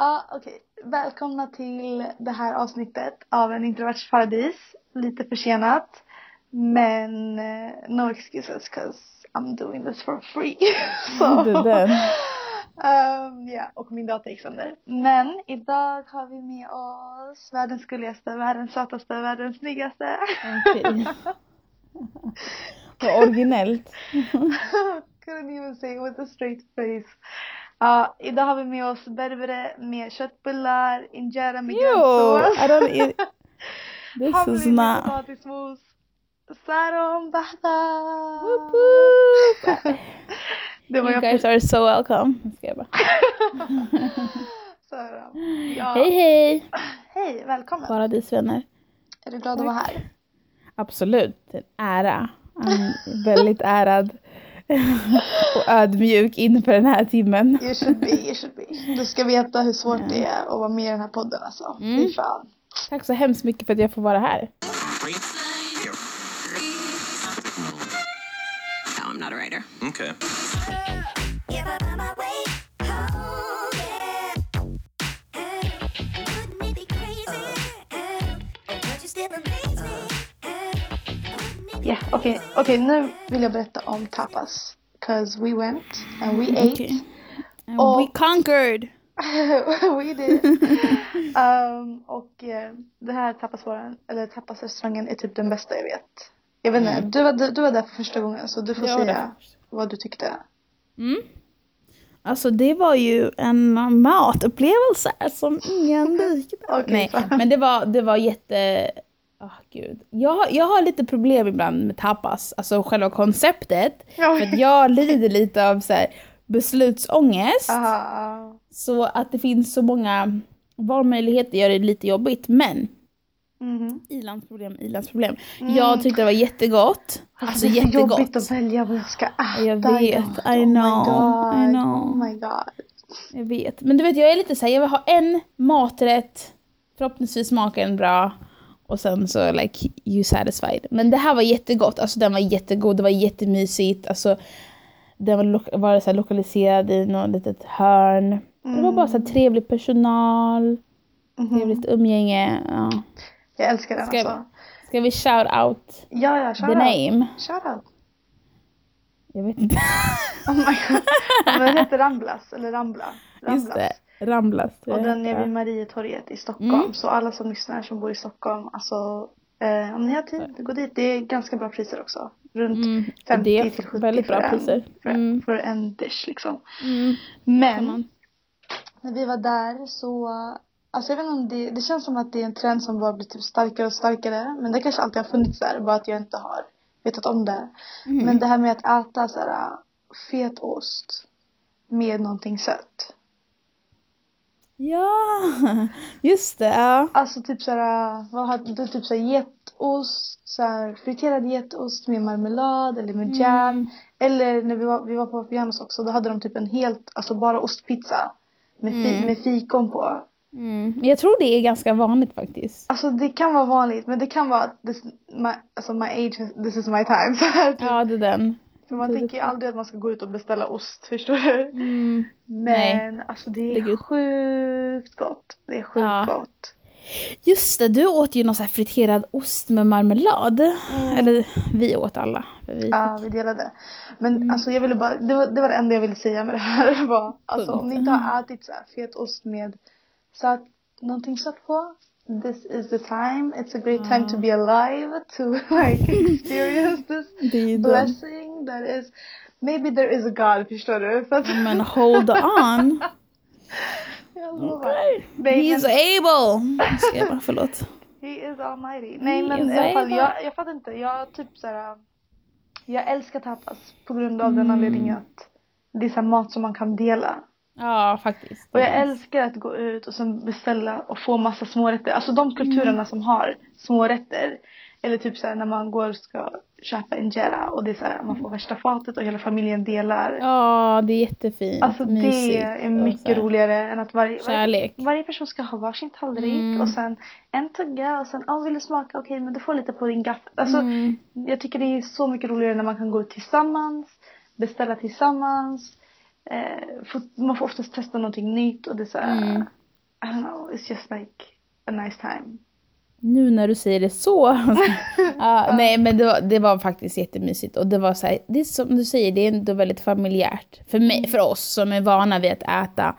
Ja, okej. Välkomna till det här avsnittet av En introverts paradis. Lite försenat. Men eh, no excuses cause I'm doing this for free. Så, Det är den. ehm, ja, och min dator gick sönder. Men idag har vi med oss världens gulligaste, världens sötaste, världens snyggaste. Okej. Vad originellt. Couldn't even say it with a straight face. Ja, idag har vi med oss berbere med köttbullar, injera med grönsås. I don't eat. This is Havre not. potatismos. Saron Bahta! Woop woop. Det var You guys are so welcome. Jag skojar bara. Saron. Ja. Hej hej! Hej, välkommen. Paradisvänner. Är du glad att vara här? Absolut, en ära. Är väldigt ärad och ödmjuk inför den här timmen. You should be, you should be. Du ska veta hur svårt det är att vara med i den här podden alltså. Mm. Fy fan. Tack så hemskt mycket för att jag får vara här. No, I'm not a writer. Okay. Okej. Okej, nu vill jag berätta om tapas. Cause we went and we ate. Okej. And Och- we conquered! we did. um, och eh, det här tapasbaren, eller tapasrestaurangen är typ den bästa jag vet. Jag vet inte, du, var, du, du var där för första gången så du får Jag säga vad du tyckte. Mm. Alltså det var ju en matupplevelse som ingen liknar. Okej, Nej, men det var, det var jätte... Åh gud. Jag, jag har lite problem ibland med tapas, alltså själva konceptet. Ja. För jag lider lite av så här, beslutsångest. Aha. Så att det finns så många valmöjligheter gör det lite jobbigt. Men Mhm. ilandsproblem, ilandsproblem. Jag tyckte det var jättegott. Alltså det är jättegott. jobbigt att välja vad jag ska äta Jag vet, idag. I know, Oh my god. I know. Oh my god. Jag vet. Men du vet, jag är lite såhär, jag vill ha en maträtt, förhoppningsvis smakar den bra. Och sen så like you satisfied. Men det här var jättegott, alltså den var jättegod, det var jättemysigt. Alltså den var, lo- var så lokaliserad i något litet hörn. Det var bara så här trevlig personal, trevligt umgänge. Ja. Jag älskar den Ska, alltså. ska vi shout out Ja, ja, the shout out. name? Shout out. Jag vet inte. Oh my god. Men den heter Ramblas, eller Rambla. Ramblas. Just det, Ramblas. tror Och den är vid Marietorget i Stockholm. Mm. Så alla som lyssnar som bor i Stockholm, alltså eh, om ni har tid, gå dit. Det är ganska bra priser också. Runt Mm, 50 det är till 70 väldigt bra för, en, priser. För, Mm. för en dish liksom. Mm, Men när vi var där så, alltså jag vet inte om det, det känns som att det är en trend som bara blir typ starkare och starkare. Men det kanske alltid har funnits där, bara att jag inte har vetat om det. Mm. Men det här med att äta så här fet ost med någonting sött. Ja, just det. Ja. Alltså typ såhär, vad hade du? Typ såhär getost, såhär friterad getost med marmelad eller med jam. Mm. Eller när vi var, vi var på Pianos också, då hade de typ en helt, alltså bara ostpizza. Med, fi, Mm. med fikon på. Mm. Jag tror det är ganska vanligt faktiskt. Alltså det kan vara vanligt, men det kan vara, this, my, alltså my age, this is my time. Så här, typ. Ja, det är den. För man det är tänker ju det. aldrig att man ska gå ut och beställa ost, förstår du? Mm. Men alltså det är ut. sjukt gott. Det är sjukt Ja. gott. Just det, du åt ju någon så här friterad ost med marmelad. Eller vi åt alla. Vi Ja, vi delade. Men Mm. alltså jag ville bara, det var, det var det enda jag ville säga med det här. Var, alltså om ni inte Mm. har ätit så här fet ost med sött, någonting sött på. This is the time. It's a great time to be alive. To like experience this blessing that is. Maybe there is a God, förstår du? För att, Men hold on. jag lovar. Okay. Nej, He's men- able. Ska jag bara, förlåt. He is almighty. Nej He men is i alla fall, able. jag, jag fattar inte. Jag typ såhär. Jag älskar tapas på grund av den anledningen att det är så mat som man kan dela. Ja, faktiskt. Och jag älskar att gå ut och sen beställa och få massa smårätter. Alltså de kulturerna som har smårätter. Eller typ såhär när man går och ska köpa injera och det är såhär man får värsta fatet och hela familjen delar. Ja, det är jättefint. Alltså Mysigt det är så mycket här. roligare än att varje, varje, varje person ska ha varsin tallrik Mm. och sen en tugga och sen oh, vill du smaka? Okej men du får lite på din gaffel. Alltså Mm. jag tycker det är så mycket roligare när man kan gå ut tillsammans, beställa tillsammans. Eh, man får oftast testa någonting nytt och det är så här, Mm. I don't know, it's just like a nice time. Nu när du säger det så. ja, nej men det var, det var faktiskt jättemysigt och det var så här, det är som du säger, det är ändå väldigt familjärt. För, mig, för oss som är vana vid att äta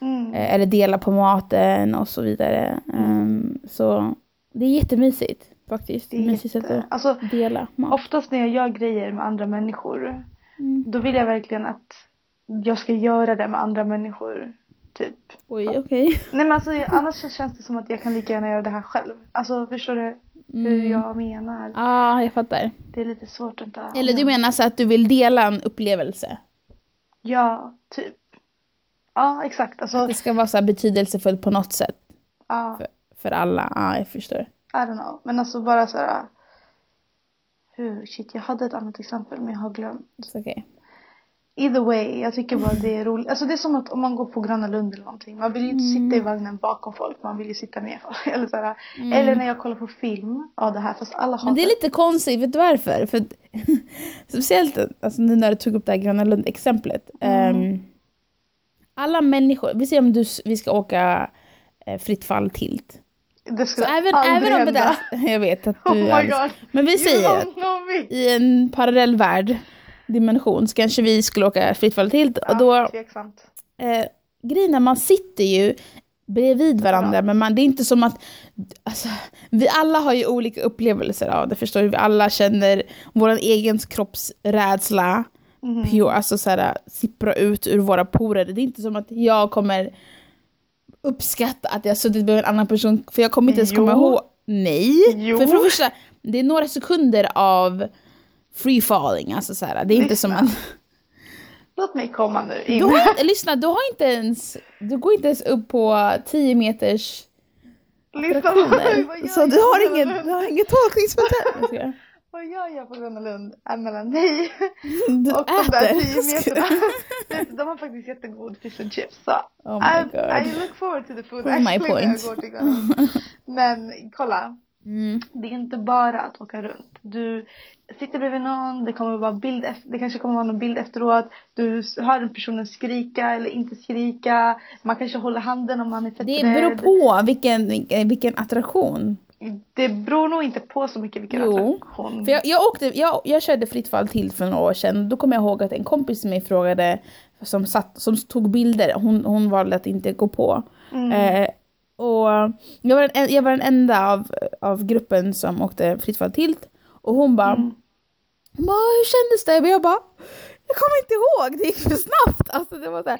Mm. eh, eller dela på maten och så vidare. Ehm, så det är jättemysigt faktiskt. Det är mysigt jätte, att alltså, dela mat. oftast när jag gör grejer med andra människor, Mm. då vill jag verkligen att jag ska göra det med andra människor. Typ. Oj, okej. Nej men alltså annars så känns det som att jag kan lika gärna göra det här själv. Alltså förstår du hur Mm. jag menar? Ja, ah, jag fattar. Det är lite svårt att ta. Eller du menar så att du vill dela en upplevelse? Ja, typ. Ja, exakt. Alltså, Det ska vara så här betydelsefullt på något sätt ja, för, för alla. Ja, jag förstår. I don't know. Men alltså bara så här. Hur, shit, jag hade ett annat exempel men jag har glömt. It's okay. Either way, jag tycker bara det är roligt. Alltså det är som att om man går på Gröna Lund eller någonting. Man vill ju inte sitta i vagnen bakom folk, man vill ju sitta med folk. Eller, så här. eller när jag kollar på film, ja det här, fast alla hatar Men det är lite konstigt, vet du varför? För speciellt alltså, nu när du tog upp det här Gröna Lund-exemplet. Ehm, alla människor, vi säger om du, vi ska åka eh, fritt fall tilt. Det Så skulle även, aldrig även om det där, jag vet att du Oh my är. Men vi säger i en parallell värld, dimension, så kanske vi skulle åka fritt fall tilt. Och då, Ja, eh, grejen är, man sitter ju bredvid varandra, men man, det är inte som att... Alltså, vi alla har ju olika upplevelser av det, förstår du? Vi alla känner vår egen kroppsrädsla pure, alltså så här, sippra ut ur våra porer. Det är inte som att jag kommer uppskatta att jag suttit bredvid en annan person, för jag kommer inte ens Jo. komma ihåg... Nej! Jo. För för det första, det är några sekunder av free falling, alltså så här, det är inte Lyssna. som att... Låt mig komma nu Du har, lyssna, du har inte ens, du går inte ens upp på 10 meters Lyssna vad jag Så du har ingen, du har ingen tolkningsföreträde. Vad jag gör på Gröna Lund är mellan dig Du och de där äter. 10 meterna. De har faktiskt jättegod fish and chips. Så Oh my I, god. I look forward to the food Prove my actually när jag point. går till Gröna Lund. Men kolla, Mm. det är inte bara att åka runt. Du sitter bredvid någon, det kommer vara bild efter, det kanske kommer vara någon bild efteråt. Du hör personen skrika eller inte skrika. Man kanske håller handen om man är fett Det rädd. beror på vilken, vilken, attraktion. Det beror nog inte på så mycket vilken Jo. attraktion. För jag, jag, åkte, jag, jag körde fritt fall till för några år sedan. Då kommer jag ihåg att en kompis till mig frågade, som, satt, som tog bilder, hon, hon valde att inte gå på. Eh, och jag var, den, jag var den enda av, av gruppen som åkte fritt fall till. Och hon bara, hon bara, hur kändes det? Men jag bara, jag kommer inte ihåg, det gick för snabbt. Alltså det var så här,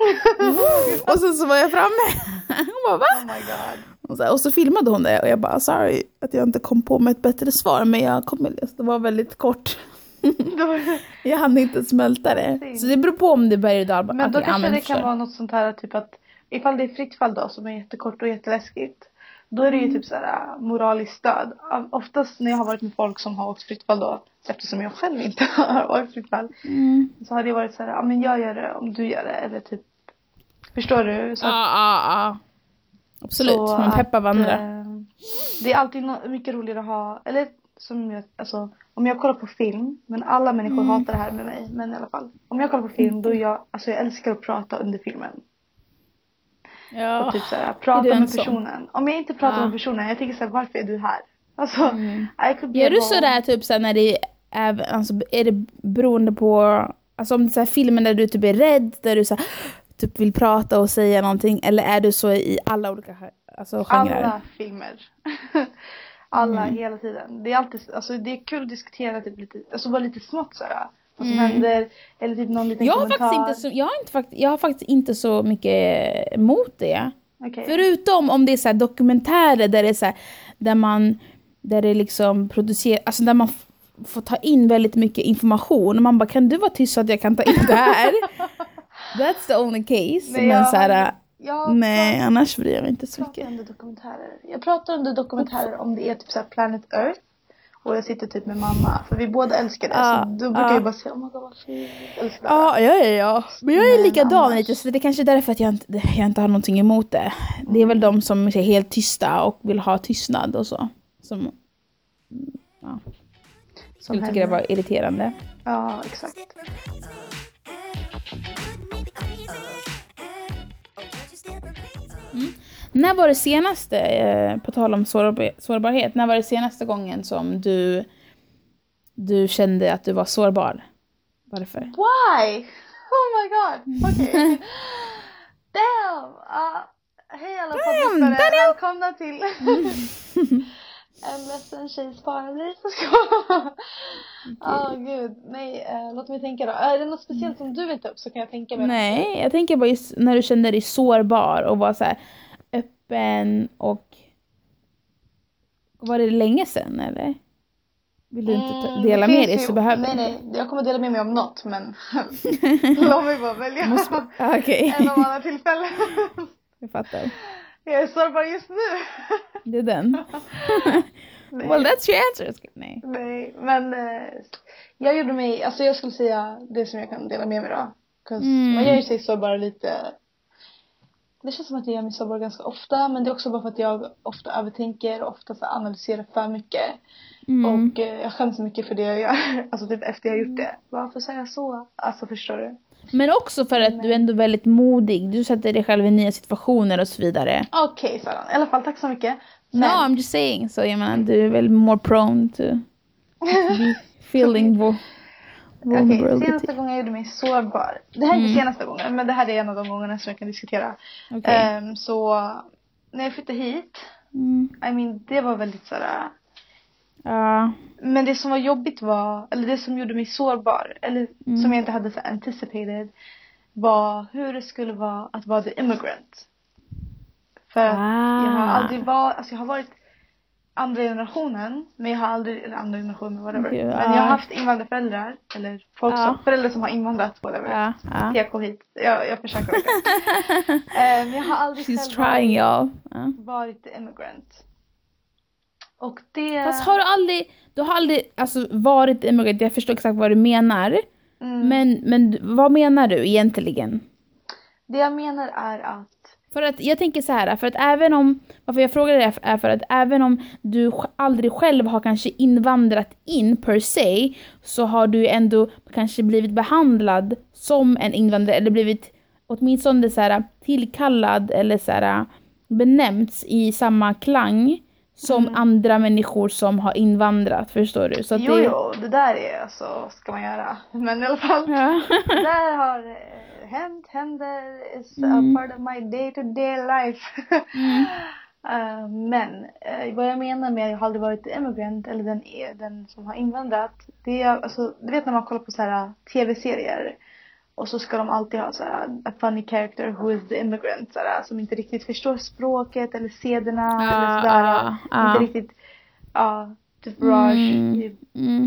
och sen så var jag framme. Hon bara, va? Oh my god. Och så, här, och så filmade hon det och jag bara sorry att jag inte kom på med ett bättre svar men jag kom, det var väldigt kort. Jag hann inte smälta det. Så det beror på om det är berg och dalbana. men då ja, kanske det kan vara något sånt här typ att ifall det är fritt fall då som är jättekort och jätteläskigt. Då är det Mm. ju typ såhär moraliskt stöd. Oftast när jag har varit med folk som har åkt fritt fall då, eftersom jag själv inte har åkt fritt fall. Mm. Så har det varit såhär, ja men jag gör det om du gör det. Eller typ, förstår du? Så Ja, ja, ja. Absolut, så man peppar varandra. eh, Det är alltid no- mycket roligare att ha, eller som jag, alltså om jag kollar på film, men alla människor Mm. hatar det här med mig, men i alla fall. Om jag kollar på film då är jag, alltså jag älskar att prata under filmen. Ja. Och typ såhär, är prata med sån? personen. Om jag inte pratar Ja. med personen, jag tänker såhär, varför är du här? Alltså, be Gör du sådär typ såhär när det är, alltså, är det beroende på, alltså om det är så här filmer där du typ är rädd, där du så här, typ vill prata och säga någonting, eller är du så i alla olika alltså, genrer? Alla filmer. Alla, Mm. hela tiden. Det är alltid, alltså det är kul att diskutera typ lite, alltså bara lite smått såhär. Vad som Mm. händer, eller typ någon liten Jag har, kommentar. faktiskt inte så, jag, har inte, jag har faktiskt inte så mycket emot det. Okej. Förutom om det är så här dokumentärer där det är så här, där man, där det liksom producerar, alltså där man får ta in väldigt mycket information och man bara kan du vara tyst så att jag kan ta in det här? That's the only case. Men jag så här, jag nej annars bryr jag mig inte så mycket. under dokumentärer. Jag pratar under dokumentärer om det är typ såhär Planet Earth. Och jag sitter typ med mamma. För vi båda älskar det. Ja, så då brukar ja. jag bara säga oh my god. Eller sådär. Ja, ja, ja. Men jag är Men likadan annars- lite så det är kanske är därför att jag inte, jag inte har någonting emot det. Det är väl de som är helt tysta och vill ha tystnad och så. Som, mm, ja. Skulle tycka det var irriterande. Ja exakt. När var det senaste, eh, på tal om sårbar, sårbarhet, när var det senaste gången som du, du kände att du var sårbar? Varför? Why? Oh my god. Okej. Damn! Uh, hej alla poddlyssnare. Välkomna till en ledsen tjejs paradis. Åh gud. Nej, eh, låt mig tänka då. Är det något speciellt som du vill ta upp så kan jag tänka mig. Nej, jag tänker bara just när du kände dig sårbar och var så här öppen och... Var det länge sedan eller? Vill du inte ta- Mm, dela det med dig ju- så behöver Nej, nej. Jag kommer dela med mig om något men låt mig bara välja Måste- Okej, en av alla tillfällen. jag fattar. jag är sårbar just nu. Det är den. Well that's your answer. Nej. Nej, men eh, jag gjorde mig, alltså jag skulle säga det som jag kan dela med mig då. 'Cause Mm. Man gör ju sig sårbar lite, det känns som att jag gör mig sårbar ganska ofta men det är också bara för att jag ofta övertänker och ofta så analyserar för mycket. Mm. Och eh, jag skäms mycket för det jag gör, alltså typ efter jag gjort det. Varför säger jag så? Alltså förstår du? Men också för att du är ändå väldigt modig. Du sätter dig själv i nya situationer och så vidare. Okej Saran, i alla fall tack så mycket. No, Men, I'm just saying. Så jag menar, du är väl more prone to, to be feeling Okej, vulnerability. senaste gången jag gjorde mig sårbar. Det här är Mm. inte senaste gången men det här är en av de gångerna som jag kan diskutera. Okej. Ehm, så när jag flyttade hit, Mm. I mean det var väldigt sådär. Ja. Men det som var jobbigt var, eller det som gjorde mig sårbar, eller Mm. som jag inte hade så anticipated, var hur det skulle vara att vara the immigrant. För att jag har Ah. aldrig varit, alltså jag har varit andra generationen, men jag har aldrig, eller andra generationen, whatever. Okej, men ja. jag har haft invandrarföräldrar, eller folk Ja. som, föräldrar som har invandrat, whatever. Ja. ja. PK hit. Jag, jag försöker verkligen. Ehm, jag har aldrig She's själv trying y'all. Ja. varit immigrant. Och det... Fast har du aldrig, du har aldrig alltså, varit immigrant, jag förstår exakt vad du menar. Mm. Men, men vad menar du egentligen? Det jag menar är att För att jag tänker så här, för att även om, varför jag frågar det är för att även om du aldrig själv har kanske invandrat in per se, så har du ändå kanske blivit behandlad som en invandrare, eller blivit åtminstone så här tillkallad eller så här benämnts i samma klang som andra människor som har invandrat, förstår du? Så att jo, det, jo, det där är alltså, ska man göra. Men i alla fall, Ja. där har hänt, händer, is Mm. part of my day to day life. Mm. Eh, men eh, vad jag menar med att jag har aldrig varit immigrant eller den, är, den som har invandrat. Det är alltså, du vet när man kollar på så här tv-serier. Och så ska de alltid ha så här a funny character who is the immigrant. Så här, som inte riktigt förstår språket eller sederna eller sådär. ah, ah. Inte riktigt, ja, typ Raj Mm.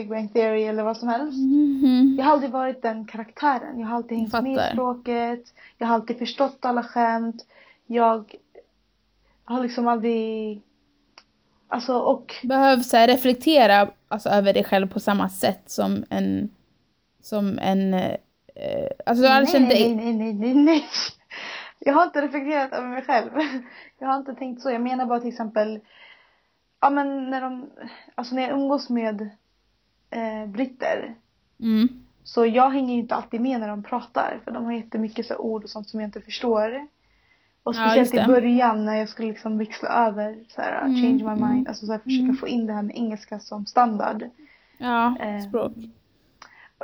Mm. Big Bang Theory eller vad som helst. Mhm. Jag har aldrig varit den karaktären. Jag har alltid hängt med i språket. Jag har alltid förstått alla skämt. Jag har liksom aldrig... Alltså och... behöver så här, reflektera alltså, över dig själv på samma sätt som en... Som en... Eh, alltså du har aldrig känt nej, dig... nej, nej, nej, nej. Jag har inte reflekterat över mig själv. Jag har inte tänkt så. Jag menar bara till exempel... Ja men när de... Alltså när jag umgås med eh, britter. Mm. Så jag hänger ju inte alltid med när de pratar. För de har jättemycket så ord och sånt som jag inte förstår. Och Ja, speciellt i det. början när jag skulle liksom växla över. Så här, Mm, change my mm, mind. Alltså så här, försöka få in det här med engelska som standard. Ja, Eh, språk.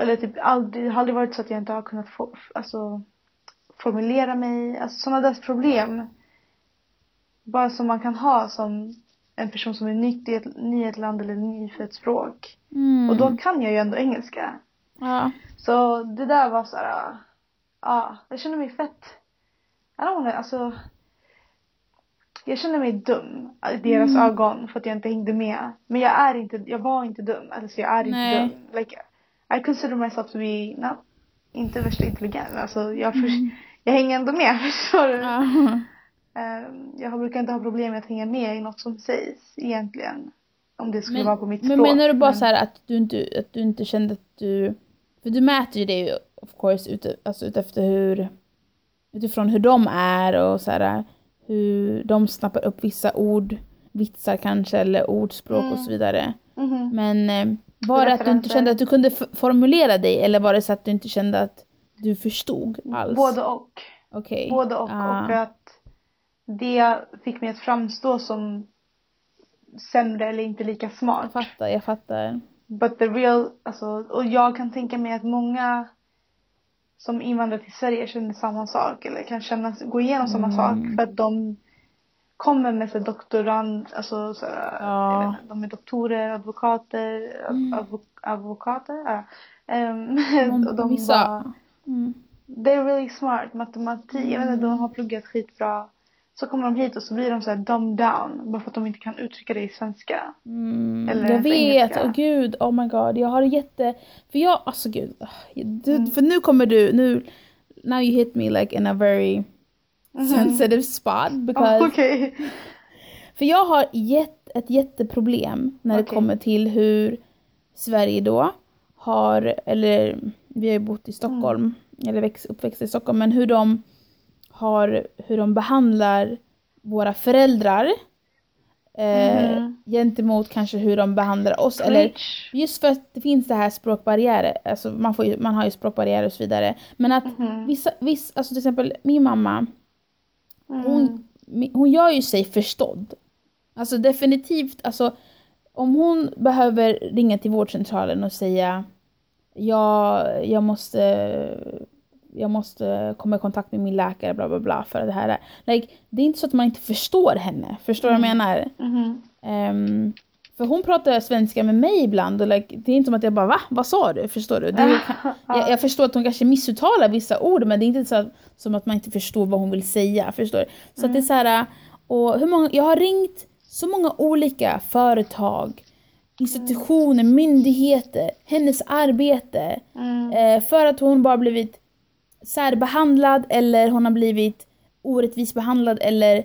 Eller typ aldrig, det har aldrig varit så att jag inte har kunnat få, alltså, formulera mig. Alltså sådana där problem. Bara som man kan ha som en person som är ny i ett, ny ett land eller ny för ett språk. Mm. Och då kan jag ju ändå engelska. Ja. Så det där var så här, ja, jag känner mig fett, I don't wanna, alltså jag känner mig dum i deras Mm. ögon för att jag inte hängde med. Men jag är inte, jag var inte dum. Alltså jag är inte Nej. dum. Like, I consider myself to be, not, inte värsta intelligent. Alltså jag, för, jag hänger ändå med, förstår du? Mm. Ja. Ehm, jag brukar inte ha problem med att hänga med i något som sägs egentligen. Om det skulle Men, vara på mitt men språk. menar du bara Men- så här att du inte, att du inte kände att du... För du mäter ju det of course ut, alltså utefter hur... Utifrån hur de är och så här hur de snappar upp vissa ord, vitsar kanske eller ordspråk och så vidare. Mhm. Men eh, var det att du inte kände att du kunde formulera dig eller var det så att du inte kände att du förstod alls? Både och. Okej. Både och. Ah. Och att det fick mig att framstå som sämre eller inte lika Jag smart. fattar, jag fattar. But the real, alltså, och jag kan tänka mig att många som invandrar till Sverige känner samma sak eller kan känna, gå igenom samma Mm. sak för att de kommer med sig doktorand, alltså så, Ja. jag vet inte, de är doktorer, advokater, Mm. advo, advokater, ja. Ehm, Men och de vissa- bara, Mm. they're really smart, matematik, jag vet inte, Mm. de har pluggat skitbra. Så kommer de hit och så blir de så här dumbed down bara för att de inte kan uttrycka det i svenska. Mm, Eller jag vet, åh gud, oh my god. Jag har jätte... För jag, alltså gud. Du, Mm. För nu kommer du, nu... Now you hit me like in a very sensitive spot. Because, Oh, Okej. För jag har jätt, ett jätteproblem när det Okej. kommer till hur Sverige då har, eller vi har ju bott i Stockholm, Mm. eller växt, uppväxt i Stockholm, men hur de har, hur de behandlar våra föräldrar eh, Mhm. gentemot kanske hur de behandlar oss. Eller just för att det finns det här språkbarriärer, alltså man, får ju, man har ju språkbarriärer och så vidare. Men att Mhm. vissa, viss, alltså till exempel min mamma, Mm. hon, hon gör ju sig förstådd. Alltså definitivt, alltså om hon behöver ringa till vårdcentralen och säga jag, jag måste jag måste komma i kontakt med min läkare bla bla bla för det här. är-" Like, det är inte så att man inte förstår henne, förstår du vad jag menar? Mhm. Ehm, för hon pratar svenska med mig ibland och like, det är inte som att jag bara va? Vad sa du? Förstår du? Är, jag, jag förstår att hon kanske missuttalar vissa ord men det är inte så att, som att man inte förstår vad hon vill säga. Förstår du? Så att det är så här, och hur många, jag har ringt så många olika företag, institutioner, myndigheter, hennes arbete. Mm. Eh, för att hon bara blivit särbehandlad eller hon har blivit orättvist behandlad eller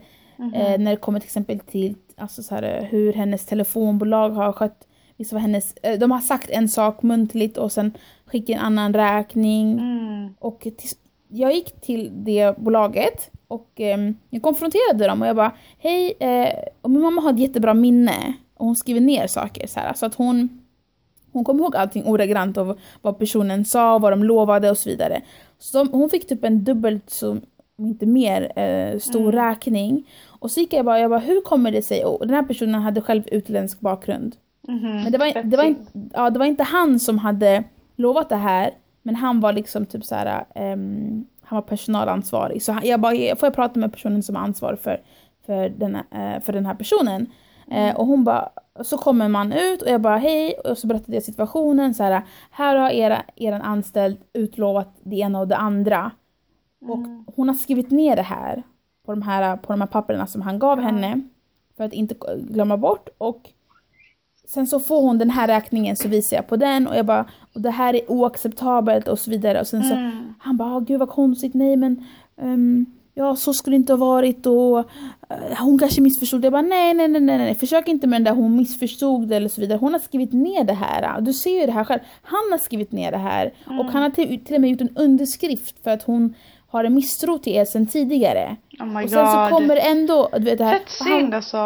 eh, när det kommer till exempel till alltså så här, hur hennes telefonbolag har skött av hennes, eh, de har sagt en sak muntligt och sen skickat en annan räkning. Mm. Och jag gick till det bolaget och ehm, jag konfronterade dem och jag bara hej, eh, och min mamma har ett jättebra minne och hon skriver ner saker så här så att hon hon kommer ihåg allting ordagrant av vad personen sa, vad de lovade och så vidare. Så de, hon fick typ en dubbelt så, inte mer, eh, stor räkning. Och så gick jag bara, jag bara, hur kommer det sig? Och den här personen hade själv utländsk bakgrund. Mhm. Men det var, det, var ja, det var inte han som hade lovat det här, men han var liksom typ så här, ehm, han var personalansvarig. Så jag bara, får jag prata med personen som är ansvarig för, för, den, här- eh, för den här personen? Eh, och hon bara, så kommer man ut och jag bara hej. Och så berättade jag situationen så här, här har era, eran anställd utlovat det ena och det andra. Och hon har skrivit ner det här på de här, på de här papperna som han gav henne för att inte glömma bort. Och Sen så får hon den här räkningen så visar jag på den och jag bara och det här är oacceptabelt och så vidare. Och sen så Mm. han bara "Ah, gud vad konstigt. Nej men ehm, ja så skulle det inte ha varit och eh, hon kanske missförstod. Jag bara nej nej nej nej nej försök inte med den där hon missförstod det eller så vidare. Hon har skrivit ner det här. Du ser ju det här själv. Han har skrivit ner det här och han har till, till och med gjort en underskrift för att hon har en misstro till er sedan tidigare. Oh my och sen så god. kommer det ändå, du vet det här. Fett synd alltså.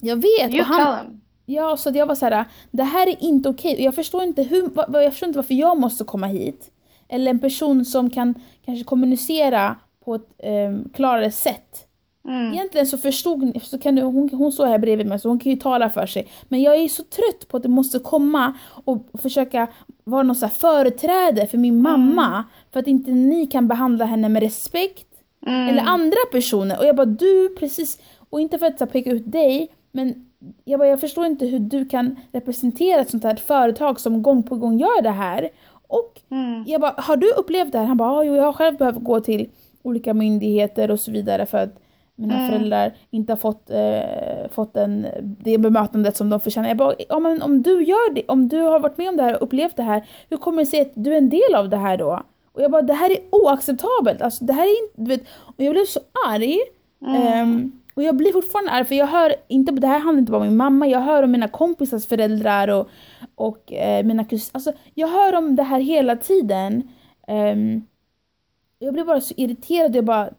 Jag vet. You och han, tell him. Ja, så jag var så här, det här är inte okej. Och Jag förstår inte hur, va- va- jag förstår inte varför jag måste komma hit. Eller en person som kan kanske kommunicera på ett um, klarare sätt. Mm. Egentligen så förstod ni, så kan du, hon, hon står här bredvid mig så hon kan ju tala för sig. Men jag är så trött på att det måste komma och försöka vara någon så företräde för min mamma. För att inte ni kan behandla henne med respekt. Mm. Eller andra personer. Och jag bara du precis, och inte för att så här, peka ut dig, men jag, bara, jag förstår inte hur du kan representera ett sånt här företag som gång på gång gör det här. Och Mm. jag bara, har du upplevt det här? Han bara, "Ja, jo jag har själv behövt gå till olika myndigheter och så vidare för att mina Mm. föräldrar inte har fått, eh, fått en, det bemötandet som de förtjänar. Jag bara, ja, men om du gör det, om du har varit med om det här och upplevt det här, hur kommer det sig att du är en del av det här då? Och jag bara, det här är oacceptabelt. Alltså det här är inte, du vet, och jag blev så arg. Ehm, och jag blir fortfarande arg för jag hör, inte, det här handlar inte bara om min mamma, jag hör om mina kompisars föräldrar och, och eh, mina kusiner. Alltså jag hör om det här hela tiden. Ehm, jag blir bara så irriterad, jag bara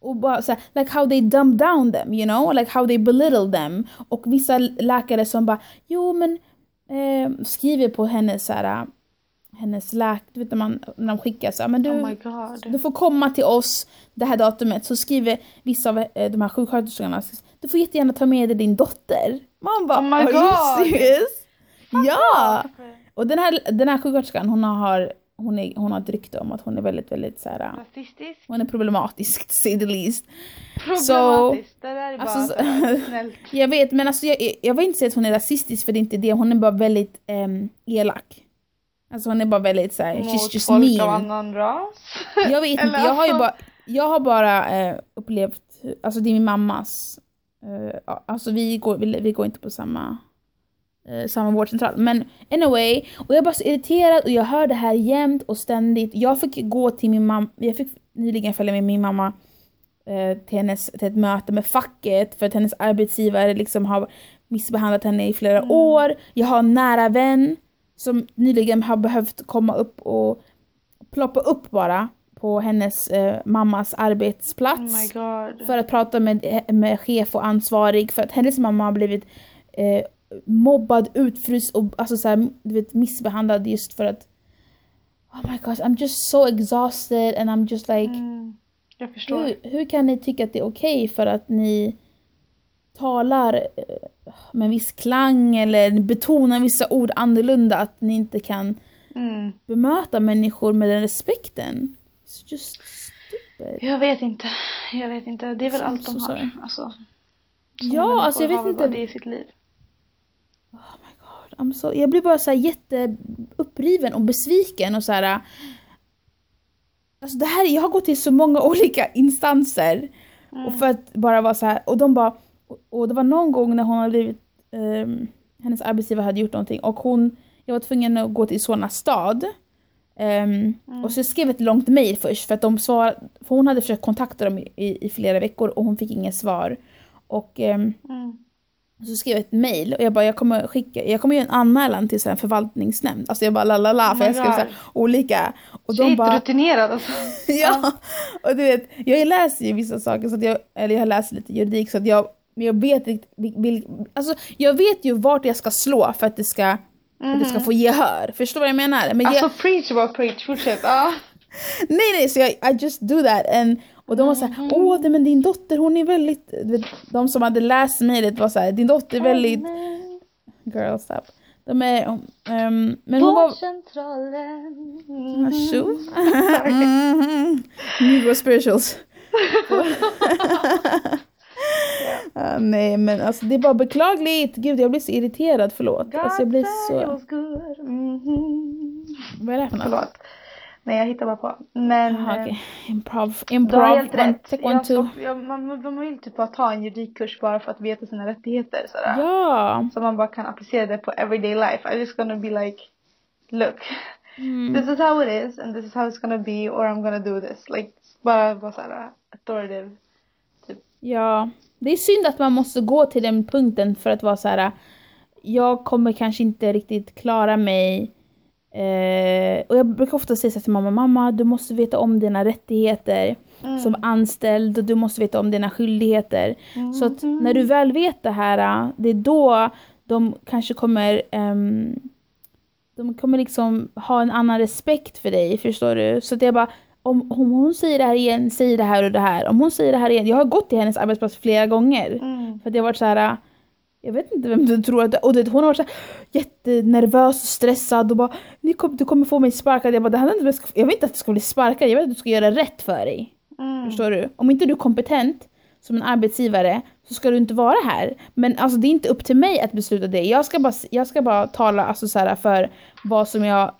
och bara så här, like how they dumb down them, you know? Like how they belittle them. Och vissa läkare som bara, jo men, eh, skriver på henne så här, hennes läkare, du vet när, man, när de skickar så här, men du, Oh du får komma till oss det här datumet. Så skriver vissa av eh, de här sjuksköterskorna, du får jättegärna ta med dig din dotter. Man bara, Oh my are you God." serious? Ja! Och den här, den här sjuksköterskan hon har, hon, är, hon har ett rykte om att hon är väldigt, väldigt så här, Rasistisk? hon är problematisk to say the least. Problematiskt. det där är bara Alltså, så här, snällt. Jag vet men alltså jag, jag vill inte säga att hon är rasistisk för det är inte det, hon är bara väldigt ehm, elak. Alltså hon är bara väldigt såhär, she's Mot just folk av mean. annan ras. Jag vet inte, jag har ju alltså- bara, jag har bara eh, upplevt, alltså det är min mammas, ja, alltså vi går, vi, vi går inte på samma, eh, samma vårdcentral. Men anyway, och jag är bara så irriterad och jag hör det här jämt och ständigt. Jag fick gå till min mamma, jag fick nyligen följa med min mamma eh, till, hennes, till ett möte med facket för att hennes arbetsgivare liksom har missbehandlat henne i flera Mm. år. Jag har en nära vän som nyligen har behövt komma upp och ploppa upp bara på hennes eh, mammas arbetsplats Oh my god. för att prata med, med chef och ansvarig för att hennes mamma har blivit eh, mobbad, utfryst och alltså så här, du vet, missbehandlad just för att Oh my gosh, I'm just so exhausted and I'm just like Mm, jag förstår. hur, hur kan ni tycka att det är okej för att ni talar eh, med en viss klang eller betonar vissa ord annorlunda att ni inte kan Mm. bemöta människor med den respekten? It's just stupid. Jag vet inte. Jag vet inte. Det är väl Så- allt de så har. Alltså, Ja, alltså jag vet inte. det i sitt liv. Oh my god. I'm so, jag blir bara så här jätteuppriven och besviken och så här. Alltså det här, jag har gått till så många olika instanser Mm. och för att bara vara så här och de bara och, och det var någon gång när hon hade blivit ehm, hennes arbetsgivare hade gjort någonting och hon jag var tvungen att gå till Solna stad Ehm, Mm. och så jag skrev ett långt mejl först för att de svarade, för hon hade försökt kontakta dem i, i, i flera veckor och hon fick inget svar. Och ehm, Mm. Så skrev jag ett mail och jag bara jag kommer skicka, jag kommer göra en anmälan till här förvaltningsnämnd. Alltså jag bara la la la för jag skrev så här, olika. Och de Shit, bara rutinerad alltså. ja. Och du vet, jag läser ju vissa saker så att jag, eller jag har läst lite juridik så att jag, men jag vet alltså jag vet ju vart jag ska slå för att det ska, för att det ska få gehör. Förstår du vad jag menar? Men jag, Alltså preach bara preach. Fortsätt. Ja. Nej nej, så jag I just do that. And, och de var såhär, åh nej, men din dotter hon är väldigt, de som hade läst mejlet var såhär, din dotter är väldigt, girl stop. De är, um, men hon var, Vårdcentralen. Tjo. Mhm. Negro spirituals. Ah, nej men alltså det är bara beklagligt. Gud jag blir så irriterad, förlåt. Alltså jag blir God så... good. Mhm. Vad är det för något? Förlåt. Nej jag hittar bara på. Men Jaha, eh, okej. Improv. du har Improv. helt One, rätt. one, Jag two. jag, man, man vill typ bara ta en juridikkurs bara för att veta sina rättigheter. Sådär. Ja. Så man bara kan applicera det på everyday life. I'm just gonna be like, look, Mm. this is how it is and this is how it's gonna be or I'm gonna do this. Like, bara vara såhär authoritative. Ja, det är synd att man måste gå till den punkten för att vara så här. Jag kommer kanske inte riktigt klara mig. Eh, och jag brukar ofta säga till mamma, mamma du måste veta om dina rättigheter som anställd och du måste veta om dina skyldigheter. Så att när du väl vet det här, det är då de kanske kommer ehm, de kommer liksom ha en annan respekt för dig, förstår du? Så att jag bara, om, om hon säger det här igen, säger det här och det här. Om hon säger det här igen, jag har gått till hennes arbetsplats flera gånger. Mm. För att jag har varit så här. Jag vet inte vem du tror att och det, hon har varit så här, jättenervös och stressad och bara kom, du kommer få mig sparkad. Jag bara, det är inte, jag vet inte att du ska bli sparkad, jag vet att du ska göra rätt för dig. Mm. Förstår du? Om inte du är kompetent som en arbetsgivare så ska du inte vara här. Men alltså det är inte upp till mig att besluta det. Jag ska bara, jag ska bara tala alltså, så här, för vad som jag,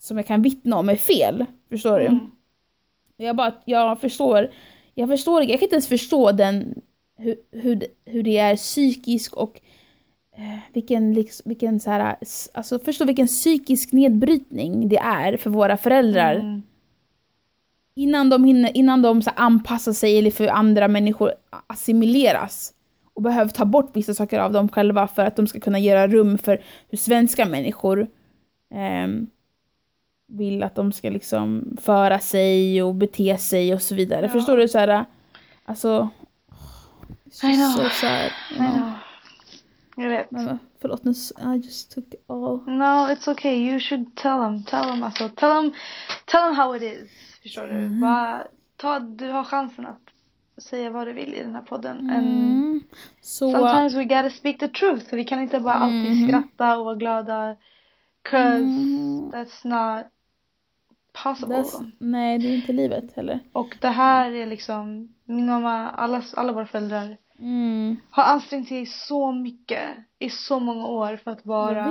som jag kan vittna om är fel. Förstår du? Mm. Jag bara, jag förstår, jag förstår, jag kan inte ens förstå den, hur, hur, det- hur det är psykisk och eh, vilken, liksom, vilken så här, alltså förstå vilken psykisk nedbrytning det är för våra föräldrar. Mm. Innan de, hinner, innan de så anpassar sig eller för andra människor assimileras. Och behöver ta bort vissa saker av dem själva för att de ska kunna göra rum för hur svenska människor ehm, vill att de ska liksom föra sig och bete sig och så vidare. Ja. Förstår du? så här, Alltså... I know. So sad, you I know. Jag vet. Men förlåt, nu I just took all. No, it's okay. You should tell them. Tell them alltså. Tell them, tell them how it is. Förstår du? Bara ta, du har chansen att säga vad du vill i den här podden. And Mm. Så, sometimes we gotta speak the truth. Vi kan inte bara alltid Mhm. skratta och vara glada. Cause Mm. that's not possible. that's, nej, det är inte livet heller. Och det här är liksom, min mamma, alla, alla våra föräldrar Mm. har ansträngt sig så mycket i så många år för att vara,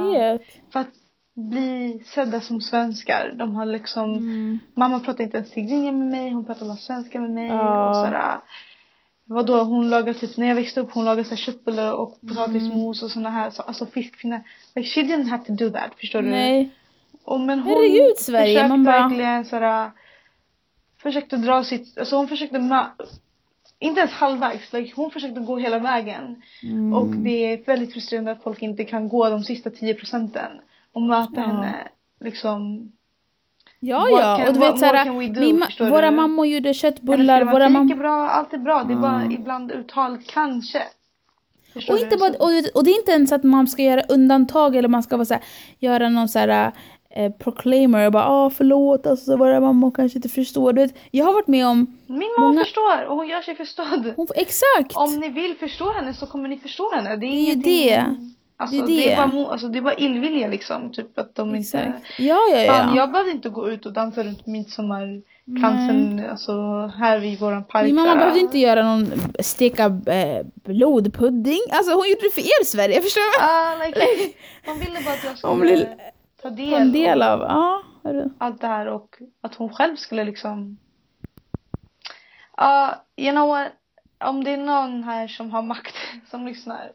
för att bli sedda som svenskar. De har liksom, Mm. mamma pratar inte ens tigrinja med mig, hon pratar bara svenska med mig Ja. och sådär. Vadå, hon lagar typ, när jag växte upp, hon lagade så köttbullar och potatismos och såna här, så, alltså fiskfinnar. Like she didn't have to do that, förstår du? Nej. Och men hon Herregud, Sverige, man bara- verkligen sådär, försökte dra sitt, alltså hon försökte inte ens halvvägs, like, hon försökte gå hela vägen. Mm. Och det är väldigt frustrerande att folk inte kan gå de sista 10 procenten och möta Ja. henne liksom. Ja, ja. can- och du vet såhär, do, våra du? mammor gjorde köttbullar, våra mammor... är bra, allt är bra. Det är bara ibland uttal kanske. Förstår Och, inte bara, och, och det är inte ens att man ska göra undantag eller man ska vara så här, göra någon så här eh, proclaimer och bara ah förlåt alltså våra mammor kanske inte förstår. Du vet, jag har varit med om, Min mamma många- förstår och hon gör sig förstådd. hon, exakt! Om ni vill förstå henne så kommer ni förstå henne. Det är, Det är det. Alltså, Det det, är är det. bara, mo- alltså, det är bara illvilja liksom. Typ att de inte... Exakt. Ja, ja, Fan, ja. jag behövde inte gå ut och dansa runt midsommarkransen alltså, här vid våran park. Min mamma behövde inte göra någon steka eh, blodpudding. Alltså hon gjorde det för er Sverige, förstår du? Ah, like, de ville bara att jag Hon skulle vill ta Ta del, en del av ja. allt det här och att hon själv skulle liksom... Ja, you know what? Om det är någon här som har makt som lyssnar.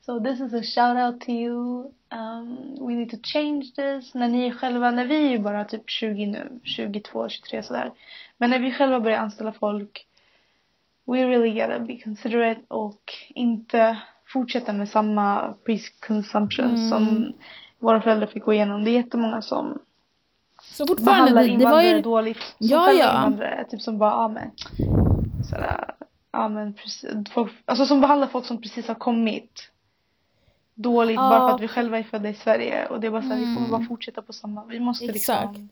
So this is a shout out to you. Um, we need to change this. När ni själva, när vi är ju bara typ 20 nu, 22, 23 sådär. Men när vi själva börjar anställa folk. We really gotta be considerate och inte fortsätta med samma pre-consumption Mm. som våra föräldrar fick gå igenom. Det är jättemånga som Så fortfarande, det, det var ju... dåligt. Som Ja, ja. Typ som bara, ja men. Sådär, ja men precis. Folk, alltså som behandlar folk som precis har kommit. Dåligt Ja. bara för att vi själva är födda i Sverige. Och det är bara såhär, vi kommer Mm. bara fortsätta på samma. Vi måste Exakt. liksom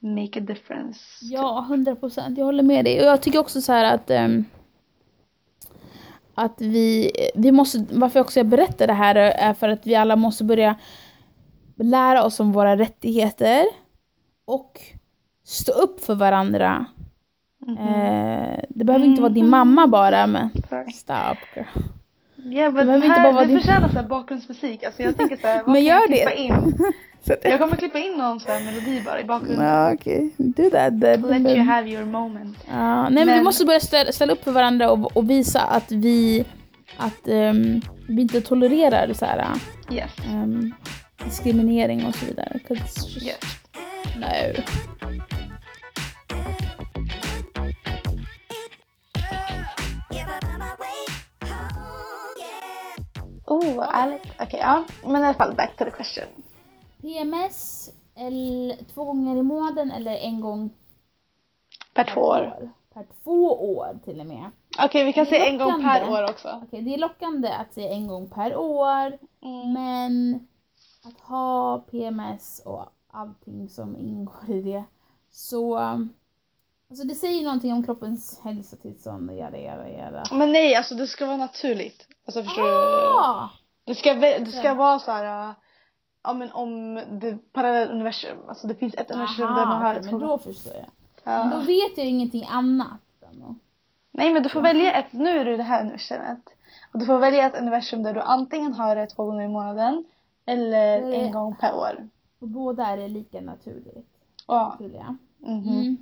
make a difference. Ja, hundra procent. Jag håller med dig. Och jag tycker också så här att ehm, att vi, vi måste, varför jag också berättar det här är för att vi alla måste börja lära oss om våra rättigheter och stå upp för varandra. Mhm. Eh, det behöver inte vara din mamma bara, men stop girl. Ja men det inte här, bara vara det din- förtjänar såhär bakgrundsmusik. Alltså jag tänker såhär, vad Men kan gör jag det. klippa in? Jag kommer klippa in någon sån här melodi bara i bakgrunden. Ja, okej. Do that then. Let you have your moment. Ja, nej, men, vi Men- måste börja ställa, ställa upp för varandra och, och visa att vi, att ehm, vi inte tolererar så här, Yes. Diskriminering och så vidare. 'Cause Yes. No. Oh, ärligt. Okej, ja. Men i alla fall, back to the question. PMS, eller, två gånger i månaden eller en gång Per två år. Per två år till och med. Okej, vi kan säga en gång per år också. Okej, det är lockande att säga en gång per år. Mm. Men att ha PMS och allting som ingår i det. Så alltså det säger någonting om kroppens hälsotillstånd och göra, göra, göra. Men nej, alltså det ska vara naturligt. Alltså förstår du? Ah! Det ska, det ska vara så här. äh, Ja men om det parallella universum. Alltså det finns ett universum där man Aha, har ett men då förstår jag. ja. Men då vet jag ingenting annat. Nej men du får välja ett, nu är du i det här universumet. Och du får välja ett universum där du antingen har det två gånger i månaden. Eller Det- en gång per år. Och båda är det lika naturligt. Ja. Skulle jag. Mhm. Mm.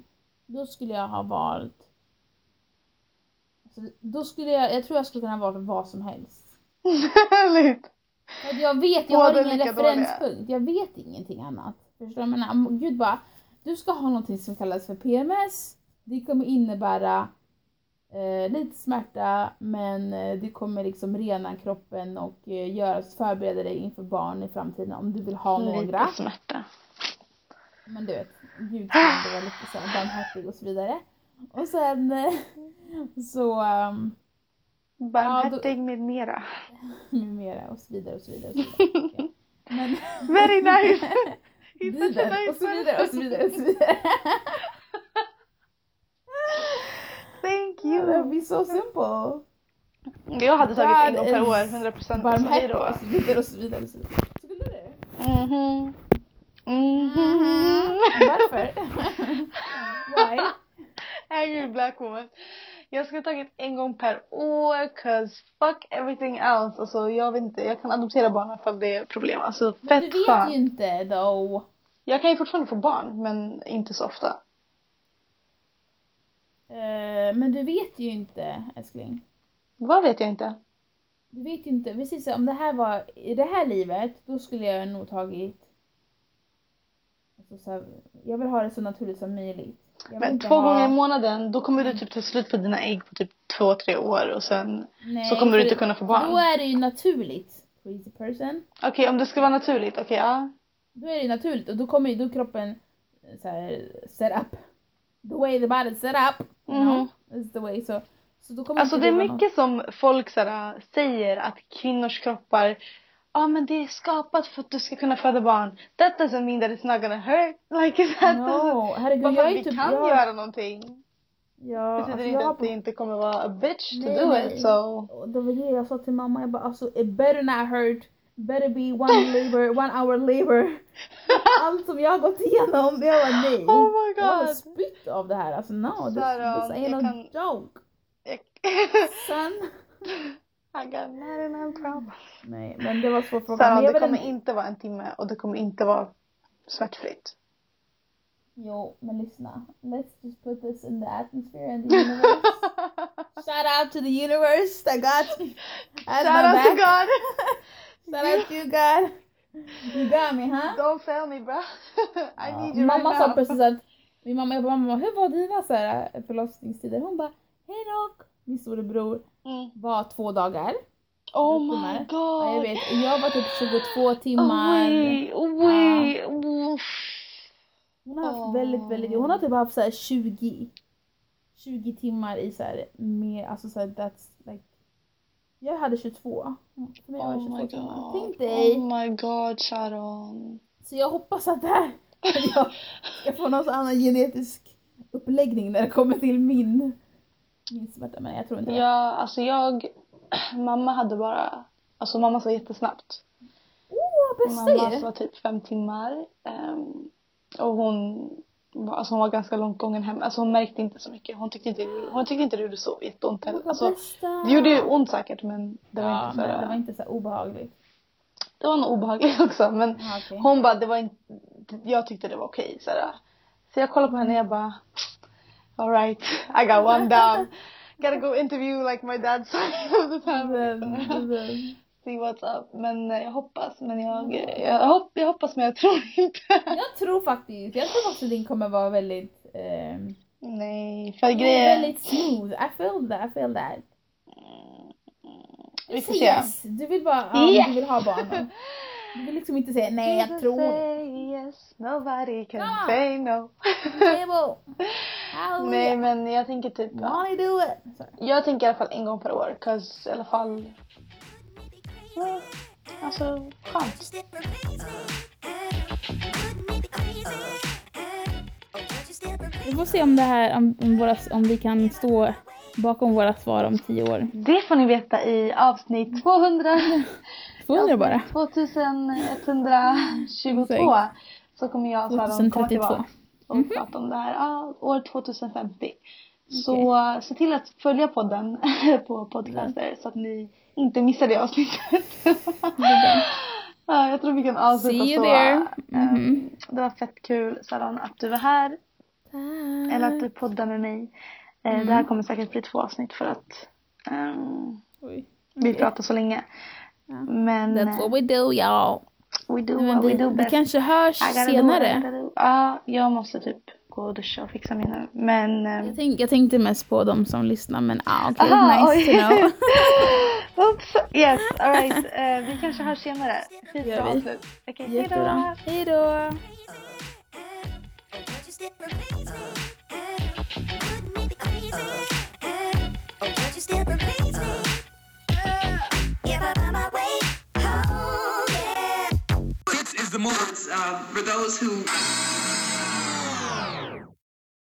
Då skulle jag ha valt... Alltså, då skulle jag, jag tror jag skulle kunna ha valt vad som helst. Härligt. Jag vet, jag har ingen referenspunkt. Jag vet ingenting annat. Förstår du? Men Gud bara, du ska ha någonting som kallas för PMS. Det kommer innebära eh, lite smärta men eh, det kommer liksom rena kroppen och eh, göra, förbereda dig inför barn i framtiden om du vill ha några. Lite smärta. Men du vet, ändå vara lite så här barmhärtig och så vidare. Och sen eh, så... ehm, Barmhärtig med mera. med mera och så vidare och så vidare. Och så vidare. Okej. Men Very nice! Vidare och så vidare och så vidare och så vidare. Det you! blir så simple. Jag hade tagit en gång per år, is 100 procent. Barmhärtig och så vidare och så vidare. Och så vidare. Skulle du? Mhm. Mhm. Varför? Why? Angry black woman. Jag skulle tagit en gång per år, cause fuck everything else. Alltså jag vet inte, jag kan adoptera barn ifall det är problem. Alltså Men fett du vet skönt. ju inte though. Jag kan ju fortfarande få barn, men inte så ofta. Eh, men du vet ju inte älskling. Vad vet jag inte? Du vet ju inte, precis om det här var i det här livet, då skulle jag nog tagit alltså, så här, Jag vill ha det så naturligt som möjligt. Men två ha- gånger i månaden, då kommer du typ ta slut på dina ägg på typ två, tre år och sen Nej, så kommer du inte kunna få barn. Då är det ju naturligt. Crazy person. Okej, om det ska vara naturligt, okej ja. Då är det ju naturligt och då kommer ju då kroppen så här, set up. The way the body set up. You know? Mhm. Is the way so. Så då kommer Alltså det är vara något- mycket som folk såhär, säger att kvinnors kroppar Ja men det är skapat för att du ska kunna föda barn. That doesn't mean that it's not gonna hurt. Like that No, herregud Bara jag är vi typ... kan jag, göra någonting. ja, betyder alltså, inte jag, att det inte kommer vara a bitch to Nej, do nej. it. So. Det var det jag sa till mamma, jag bara alltså it better not hurt, better be one labor, one hour labor. Allt som jag har gått igenom, jag var nej. Oh my Jag har god. spytt av det här, alltså no, this, Sarah, this ain't jag no kan- joke. Son. I got 99 problems. Nej, men det var svår fråga. Sara, Men jag det kommer ändå- inte vara en timme och det kommer inte vara smärtfritt. Jo, men lyssna. Let's just put this in the atmosphere and the universe. Shout out to the universe that got has Shout out to back. God! Shout out to you God. You got me, huh? Don't fail me bro. I Ja, need you mamma right sa now. precis att, min mamma, jag bara, mamma hur var dina så här, förlossningstider? Hon bara, hej dock. Min storebror Mm. var två dagar. Oh my här. god. Ja, jag vet, jag var typ 22 timmar. Oj, oj, uff. Hon har haft Åh. väldigt, väldigt, hon har typ haft så här 20, 20 timmar i så här mer, alltså så här that's like, jag hade 22. För mig var det Oh 22 my timmar. god. Tänk dig! Oh my god Sharon. Så jag hoppas att det här, att jag ska få någon annan genetisk uppläggning när det kommer till min, min smärta. Men jag tror inte det. Ja, alltså jag, mamma hade bara, alltså mamma var jättesnabbt. Åh, bästa Mamma var typ fem timmar. ehm, och hon alltså hon var ganska långt gången hem. Alltså hon märkte inte så mycket. Hon tyckte inte, hon tyckte inte det gjorde så jätteont heller. Alltså, det gjorde ju ont säkert men det var ja, inte så det var inte så obehagligt. det var nog obehagligt också. Men Ja, okej. hon bara, det var inte, jag tyckte det var okej. så här. Så jag kollade på henne och jag bara, alright, I got one down. Gotta go interview like my dad's side of the family. See what's up. Men eh, jag hoppas, men jag, jag, hopp, jag hoppas men jag tror inte. Jag tror faktiskt, jag tror också din kommer vara väldigt ehm, Nej, för grejen, väldigt smooth. I feel that, I feel that. vi får se. yes. Du vill bara, ja, Yes. du vill ha barn. Du vill liksom inte säga nej, jag tror yes, nobody can Ah. say no. Nej men jag tänker typ, ja. Do it. Jag tänker i alla fall en gång per år. Cause i alla fall, alltså skönt. Vi får se om det här, om, om, våra, om vi kan stå bakom våra svar om tio år. Det får ni veta i avsnitt 200. 200 bara. 2122. Så kommer jag och Sara komma 2032. tillbaka och prata om det här. Ja, år 2050. Så uh, se till att följa podden på podcaster så att ni inte missar det avsnittet. Ja, jag tror vi kan avsluta See you så. there. Um, Mhm. Det var fett kul Saran att du var här. Eller att du poddar med mig. Eh, Mm. Det här kommer säkert bli två avsnitt för att ehm, Oj. vi pratar så länge. Ja. Men That's eh, what we do y'all. we do what we vi, do vi best. kanske hörs do senare. do. Ja, jag måste typ gå och duscha och fixa mina. Men... Ehm. Jag, tänk, jag tänkte mest på de som lyssnar men ah, okay, nice oj. to know. Oops, yes, alright. Uh, vi kanske hörs senare. Fint avslut. Okej, okay, hejdå. The moments uh, for those who.